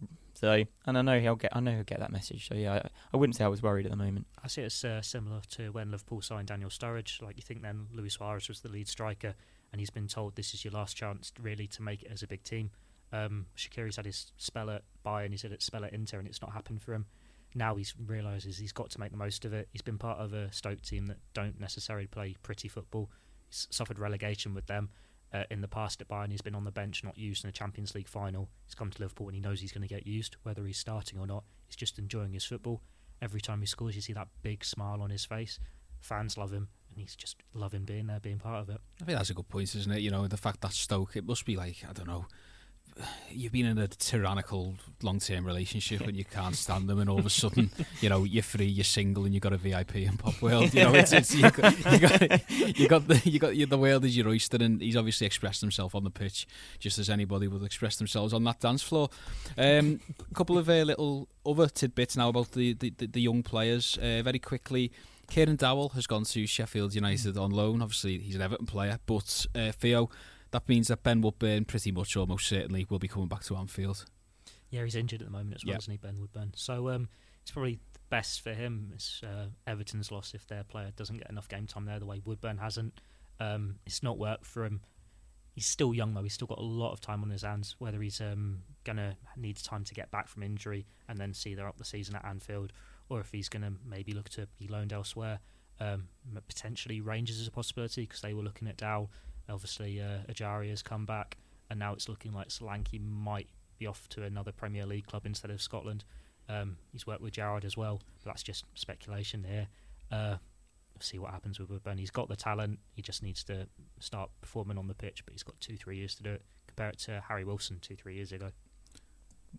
Speaker 3: So, and I know he'll get, I know he'll get that message. So yeah, I, I wouldn't say I was worried at the moment.
Speaker 4: I see it's uh, similar to when Liverpool signed Daniel Sturridge. Like you think then Luis Suarez was the lead striker, and he's been told this is your last chance really to make it as a big team. Um, Shaqiri's had his spell at Bayern, he's had it spell at Inter, and it's not happened for him. Now he realises he's got to make the most of it. He's been part of a Stoke team that don't necessarily play pretty football. He's suffered relegation with them uh, in the past at Bayern. He's been on the bench, not used in a Champions League final. He's come to Liverpool and he knows he's going to get used, whether he's starting or not. He's just enjoying his football. Every time he scores, you see that big smile on his face. Fans love him, and he's just loving being there, being part of it.
Speaker 1: I think that's a good point, isn't it? You know, the fact that Stoke, it must be like, I don't know, you've been in a tyrannical long-term relationship and you can't stand them, and all of a sudden, you know, you're free, you're single, and you've got a VIP in Pop World. You know, it's, it's you got you got you got the you got the world is your oyster, and he's obviously expressed himself on the pitch just as anybody would express themselves on that dance floor. Um, a couple of uh, little other tidbits now about the the, the young players. Uh, very quickly. Kieran Dowell has gone to Sheffield United on loan. Obviously, he's an Everton player, but uh, Theo that means that Ben Woodburn pretty much almost certainly will be coming back to Anfield.
Speaker 4: Yeah, he's injured at the moment as well, isn't he, Ben Woodburn? So um, it's probably best for him. It's uh, Everton's loss if their player doesn't get enough game time there, the way Woodburn hasn't. Um, it's not worked for him. He's still young though. He's still got a lot of time on his hands. Whether he's um, gonna need time to get back from injury and then see they're up the season at Anfield, or if he's gonna maybe look to be loaned elsewhere. Um, potentially Rangers is a possibility because they were looking at Dow Obviously, uh, Ejaria has come back, and now it's looking like Solanke might be off to another Premier League club instead of Scotland. Um, he's worked with Gerrard as well, but that's just speculation here. Uh, see what happens with Woodburn. He's got the talent. He just needs to start performing on the pitch, but he's got two, three years to do it. Compare it to Harry Wilson two, three years ago.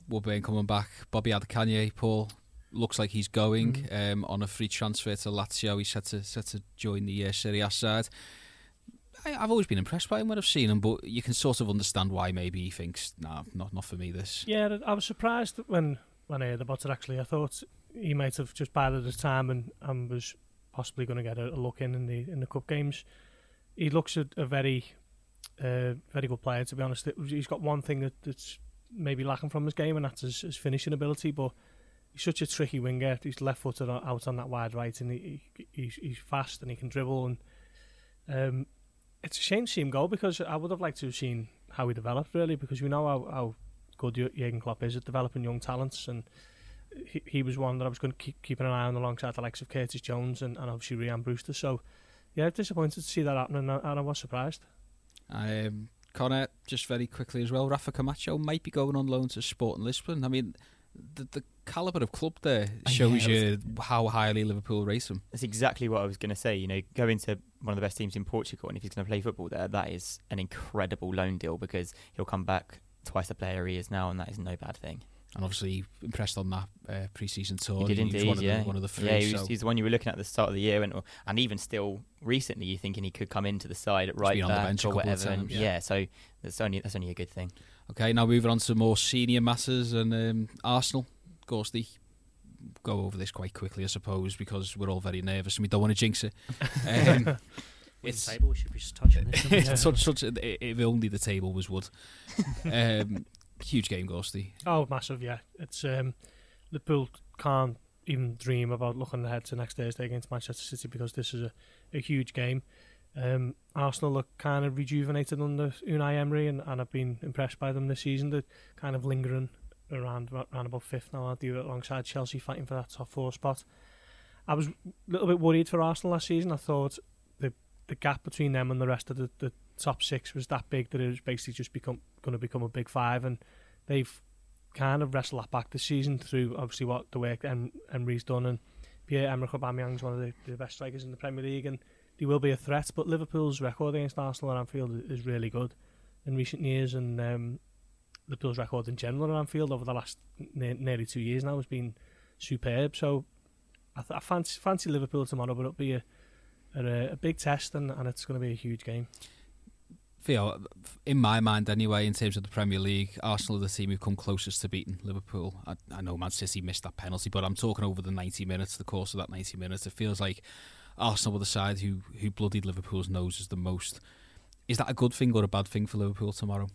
Speaker 1: Woodburn coming back. Bobby Adekanye, Paul, looks like he's going mm. um, on a free transfer to Lazio. He's set to set to join the uh, Serie A side. I, have always been impressed by him when I've seen him, but you can sort of understand why maybe he thinks, nah, not not for me. This.
Speaker 2: Yeah, I was surprised when when I heard about it. Actually, I thought he might have just bided his time and, and was possibly going to get a, a, look in in the in the cup games. He looks a, a very uh, very good player. To be honest, he's got one thing that, that's maybe lacking from his game, and that's his, his finishing ability. But he's such a tricky winger. He's left footed out on that wide right, and he, he he's, he's fast and he can dribble and. Um, it's a shame to see him go because I would have liked to have seen how he developed really because we know how, how good Jurgen Klopp is at developing young talents and he, he was one that I was going to keep keeping an eye on alongside the likes of Curtis Jones and, and obviously Ryan Brewster. So yeah disappointed to see that happen and I, and I was surprised.
Speaker 1: Um, Connor just very quickly as well Rafa Camacho might be going on loan to Sporting Lisbon. I mean the, the caliber of club there shows yeah, you how highly Liverpool race him.
Speaker 3: That's exactly what I was going to say. You know, going to one of the best teams in Portugal, and if he's going to play football there, that is an incredible loan deal because he'll come back twice the player he is now, and that is no bad thing.
Speaker 1: And obviously he impressed on that uh, pre-season tour.
Speaker 3: He did indeed,
Speaker 1: one
Speaker 3: yeah.
Speaker 1: The, one of the three.
Speaker 3: Yeah, he was, so. he's the one you were looking at at the start of the year, and and even still recently, you're thinking he could come into the side at right back or whatever.
Speaker 1: Times,
Speaker 3: yeah. yeah. so that's only that's only a good thing.
Speaker 1: Okay, now moving on to more senior matters and um, Arsenal they go over this quite quickly, I suppose, because we're all very nervous and we don't want to jinx it. Um,
Speaker 4: it's table. We should be just touching this.
Speaker 1: such, such, if only the table was wood. Um, huge game, Gorsty.
Speaker 2: Oh, massive! Yeah, it's um, Liverpool can't even dream about looking ahead to next Thursday against Manchester City because this is a, a huge game. Um, Arsenal look kind of rejuvenated under Unai Emery, and, and I've been impressed by them this season. They're kind of lingering around around about fifth now? Alongside Chelsea fighting for that top four spot. I was a little bit worried for Arsenal last season. I thought the the gap between them and the rest of the, the top six was that big that it was basically just become going to become a big five, and they've kind of wrestled that back this season through obviously what the work em- Emery's done and Pierre Emerick Aubameyang's one of the, the best strikers in the Premier League and he will be a threat. But Liverpool's record against Arsenal at Anfield is really good in recent years, and um, Liverpool's record in general at Anfield over the last ne- nearly two years now has been superb. So I, th- I fancy, fancy Liverpool tomorrow, but it'll be a a, a big test, and, and it's going to be a huge game.
Speaker 1: Theo, in my mind anyway, in terms of the Premier League, Arsenal are the team who've come closest to beating Liverpool. I, I know Man City missed that penalty, but I'm talking over the 90 minutes, the course of that 90 minutes. It feels like Arsenal were the side who, who bloodied Liverpool's noses the most. Is that a good thing or a bad thing for Liverpool tomorrow?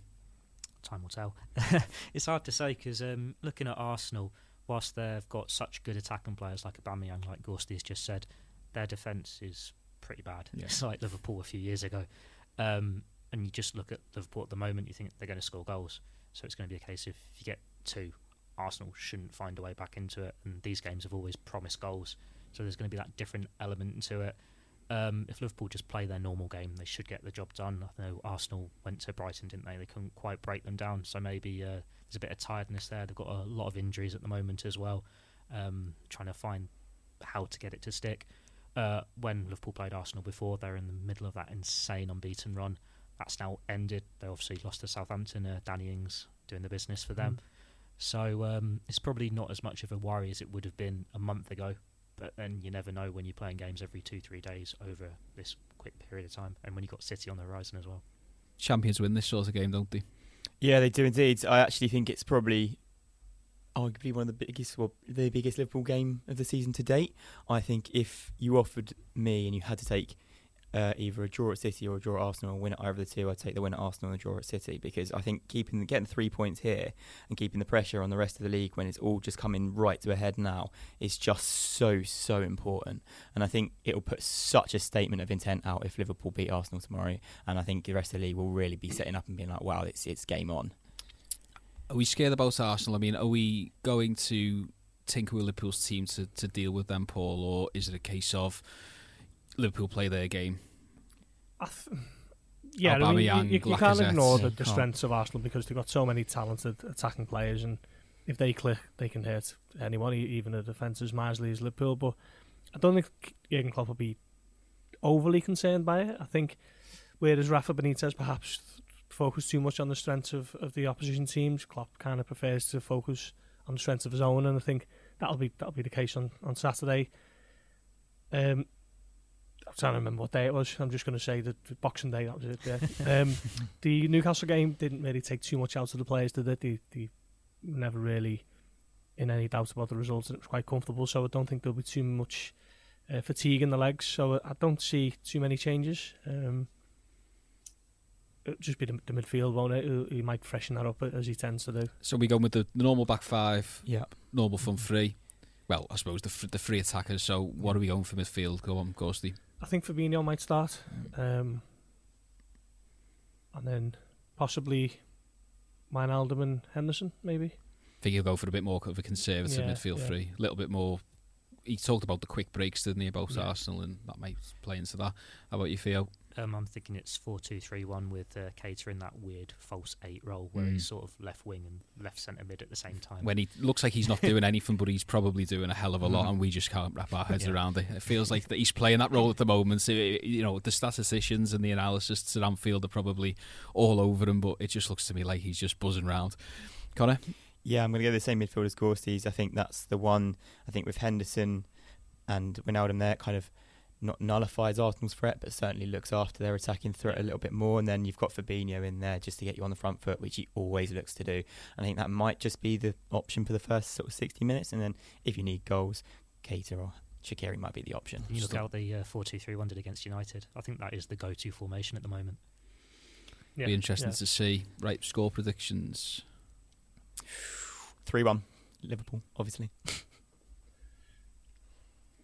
Speaker 4: Time will tell. it's hard to say because um, looking at Arsenal, whilst they've got such good attacking players like Aubameyang, like Gorsty has just said, their defence is pretty bad.
Speaker 1: Yeah.
Speaker 4: It's like Liverpool a few years ago. Um, and you just look at Liverpool at the moment, you think they're going to score goals. So it's going to be a case of if you get two, Arsenal shouldn't find a way back into it. And these games have always promised goals. So there's going to be that different element to it. Um, if Liverpool just play their normal game, they should get the job done. I know Arsenal went to Brighton, didn't they? They couldn't quite break them down. So maybe uh, there's a bit of tiredness there. They've got a lot of injuries at the moment as well. Um, trying to find how to get it to stick. Uh, when Liverpool played Arsenal before, they're in the middle of that insane unbeaten run. That's now ended. They obviously lost to Southampton. Uh, Danny Ings doing the business for them. So um, it's probably not as much of a worry as it would have been a month ago. But then you never know when you're playing games every two, three days over this quick period of time, and when you've got City on the horizon as well.
Speaker 1: Champions win this sort of game, don't they?
Speaker 3: Yeah, they do indeed. I actually think it's probably arguably one of the biggest, well, the biggest Liverpool game of the season to date. I think if you offered me and you had to take uh, either a draw at City or a draw at Arsenal and win at either of the two, I'd take the win at Arsenal and the draw at City because I think keeping getting three points here and keeping the pressure on the rest of the league when it's all just coming right to a head now is just so so important. And I think it'll put such a statement of intent out if Liverpool beat Arsenal tomorrow. And I think the rest of the league will really be setting up and being like, wow, it's it's game on.
Speaker 1: Are we scared about Arsenal? I mean, are we going to tinker with Liverpool's team to, to deal with them, Paul, or is it a case of Liverpool play their game?
Speaker 2: Th- yeah, I mean, you, you, you can't ignore the, the strengths of Arsenal because they've got so many talented attacking players, and if they click, they can hurt anyone, even a defence as miserly as Liverpool. But I don't think Jurgen Klopp will be overly concerned by it. I think whereas Rafa Benitez perhaps focused too much on the strengths of, of the opposition teams, Klopp kind of prefers to focus on the strengths of his own, and I think that'll be that'll be the case on on Saturday. Um, I'm trying to remember what day it was. I'm just going to say that Boxing Day. That was it. Yeah. um, the Newcastle game didn't really take too much out of the players, did it? They, they never really in any doubt about the results, and it was quite comfortable. So I don't think there'll be too much uh, fatigue in the legs. So I don't see too many changes. Um, it'll just be the, the midfield, won't it? He- He might freshen that up as he tends to do.
Speaker 1: So we go with the, the normal back five,
Speaker 3: Yeah.
Speaker 1: normal front three. Well, I suppose the the three attackers. So what are we going for midfield? Go on, Gorsty.
Speaker 2: I think Fabinho might start, um, and then possibly Wijnaldum and Henderson, maybe.
Speaker 1: I think he'll go for a bit more of a conservative
Speaker 2: Yeah,
Speaker 1: midfield
Speaker 2: yeah.
Speaker 1: three, a little bit more. He talked about the quick breaks, didn't he, about
Speaker 2: Yeah.
Speaker 1: Arsenal, and that might play into that. How about you, Theo?
Speaker 4: Um, I'm thinking it's four two three one with uh, Keita in that weird false eight role where
Speaker 1: Mm.
Speaker 4: he's sort of left wing and left centre mid at the same time.
Speaker 1: When he looks like he's not doing anything, but he's probably doing a hell of a lot,
Speaker 3: Mhm.
Speaker 1: and we just can't wrap our heads
Speaker 4: Yeah.
Speaker 1: around it. It feels like that he's playing that role at the moment. So, you know, the statisticians and the analysts at Anfield are probably all over him, but it just looks to me like he's just buzzing around. Connor,
Speaker 3: Yeah, I'm going to go the same midfield as Gorsty's. I think that's the one. I think with Henderson and Wijnaldum there, it kind of not nullifies Arsenal's threat, but certainly looks after their attacking threat a little bit more. And then you've got Fabinho in there just to get you on the front foot, which he always looks to do. And I think that might just be the option for the first sort of 60 minutes. And then if you need goals, Keita or Shaqiri might be the option.
Speaker 4: you look
Speaker 1: Still-
Speaker 4: out the uh, four two three one did against United. I think that is the go to formation at the moment.
Speaker 2: Yeah,
Speaker 1: be interesting
Speaker 2: yeah.
Speaker 1: to see. Right, score predictions.
Speaker 3: 3 1, Liverpool, obviously.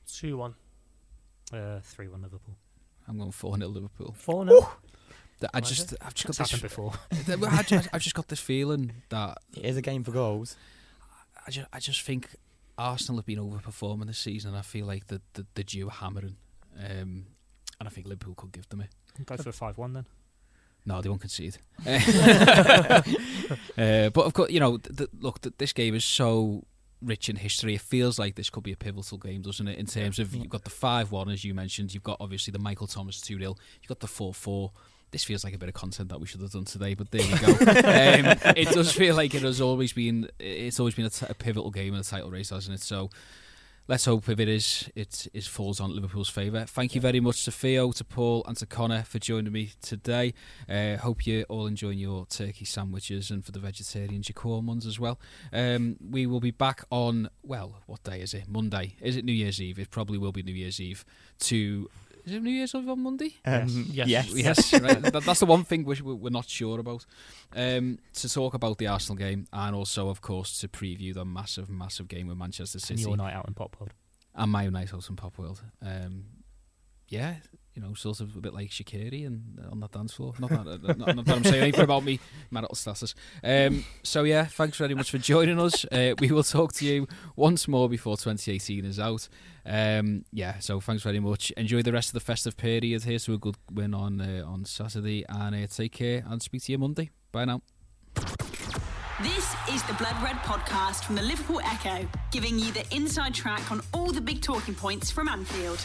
Speaker 2: Two one.
Speaker 4: Uh, three one Liverpool.
Speaker 1: I'm going four 0 Liverpool.
Speaker 2: Four now.
Speaker 1: Th- I
Speaker 2: Right.
Speaker 1: just, I've just got
Speaker 4: It's
Speaker 1: this.
Speaker 4: happened before.
Speaker 1: I ju- I've just got this feeling that
Speaker 3: It is a game for goals.
Speaker 1: I just, I just think Arsenal have been overperforming this season. and I feel like the the, the due are hammering, um, and I think Liverpool could give them it.
Speaker 4: Go for a five one then.
Speaker 1: No, they won't concede. uh, but of course, you know, th- th- look, th- this game is so rich in history. It feels like this could be a pivotal game, doesn't it? In terms of you've got the five-one, as you mentioned, you've got obviously the Michael Thomas two 0 you've got the four-four. This feels like a bit of content that we should have done today, but there we go. um, it does feel like it has always been. It's always been a, t- a pivotal game in the title race, hasn't it? So let's hope if it is, it is falls on Liverpool's favour. Thank you very much to Theo, to Paul, and to Connor for joining me today. Uh, hope you're all enjoying your turkey sandwiches and for the vegetarians, your corn ones as well. Um, we will be back on, well, what day is it? Monday. Is it New Year's Eve? It probably will be New Year's Eve to is it New Year's Eve on Monday?
Speaker 3: Um,
Speaker 2: Yes.
Speaker 3: yes.
Speaker 1: Yes, right. that, that's the one thing which we- we're not sure about. Um, to talk about the Arsenal game and also, of course, to preview the massive, massive game with Manchester
Speaker 4: And
Speaker 1: City
Speaker 4: your night out in Pop World.
Speaker 1: and my night out in Pop World. Um, yeah, you know, sort of a bit like Shaqiri and on that dance floor. Not that, not, not that I'm saying anything about me marital status. Um, so yeah, thanks very much for joining us. Uh, we will talk to you once more before 2018 is out. Um, yeah, so thanks very much. Enjoy the rest of the festive period here. So a good win on uh, on Saturday, and uh, take care and speak to you Monday. Bye now.
Speaker 6: This is the Blood Red podcast from the Liverpool Echo, giving you the inside track on all the big talking points from Anfield.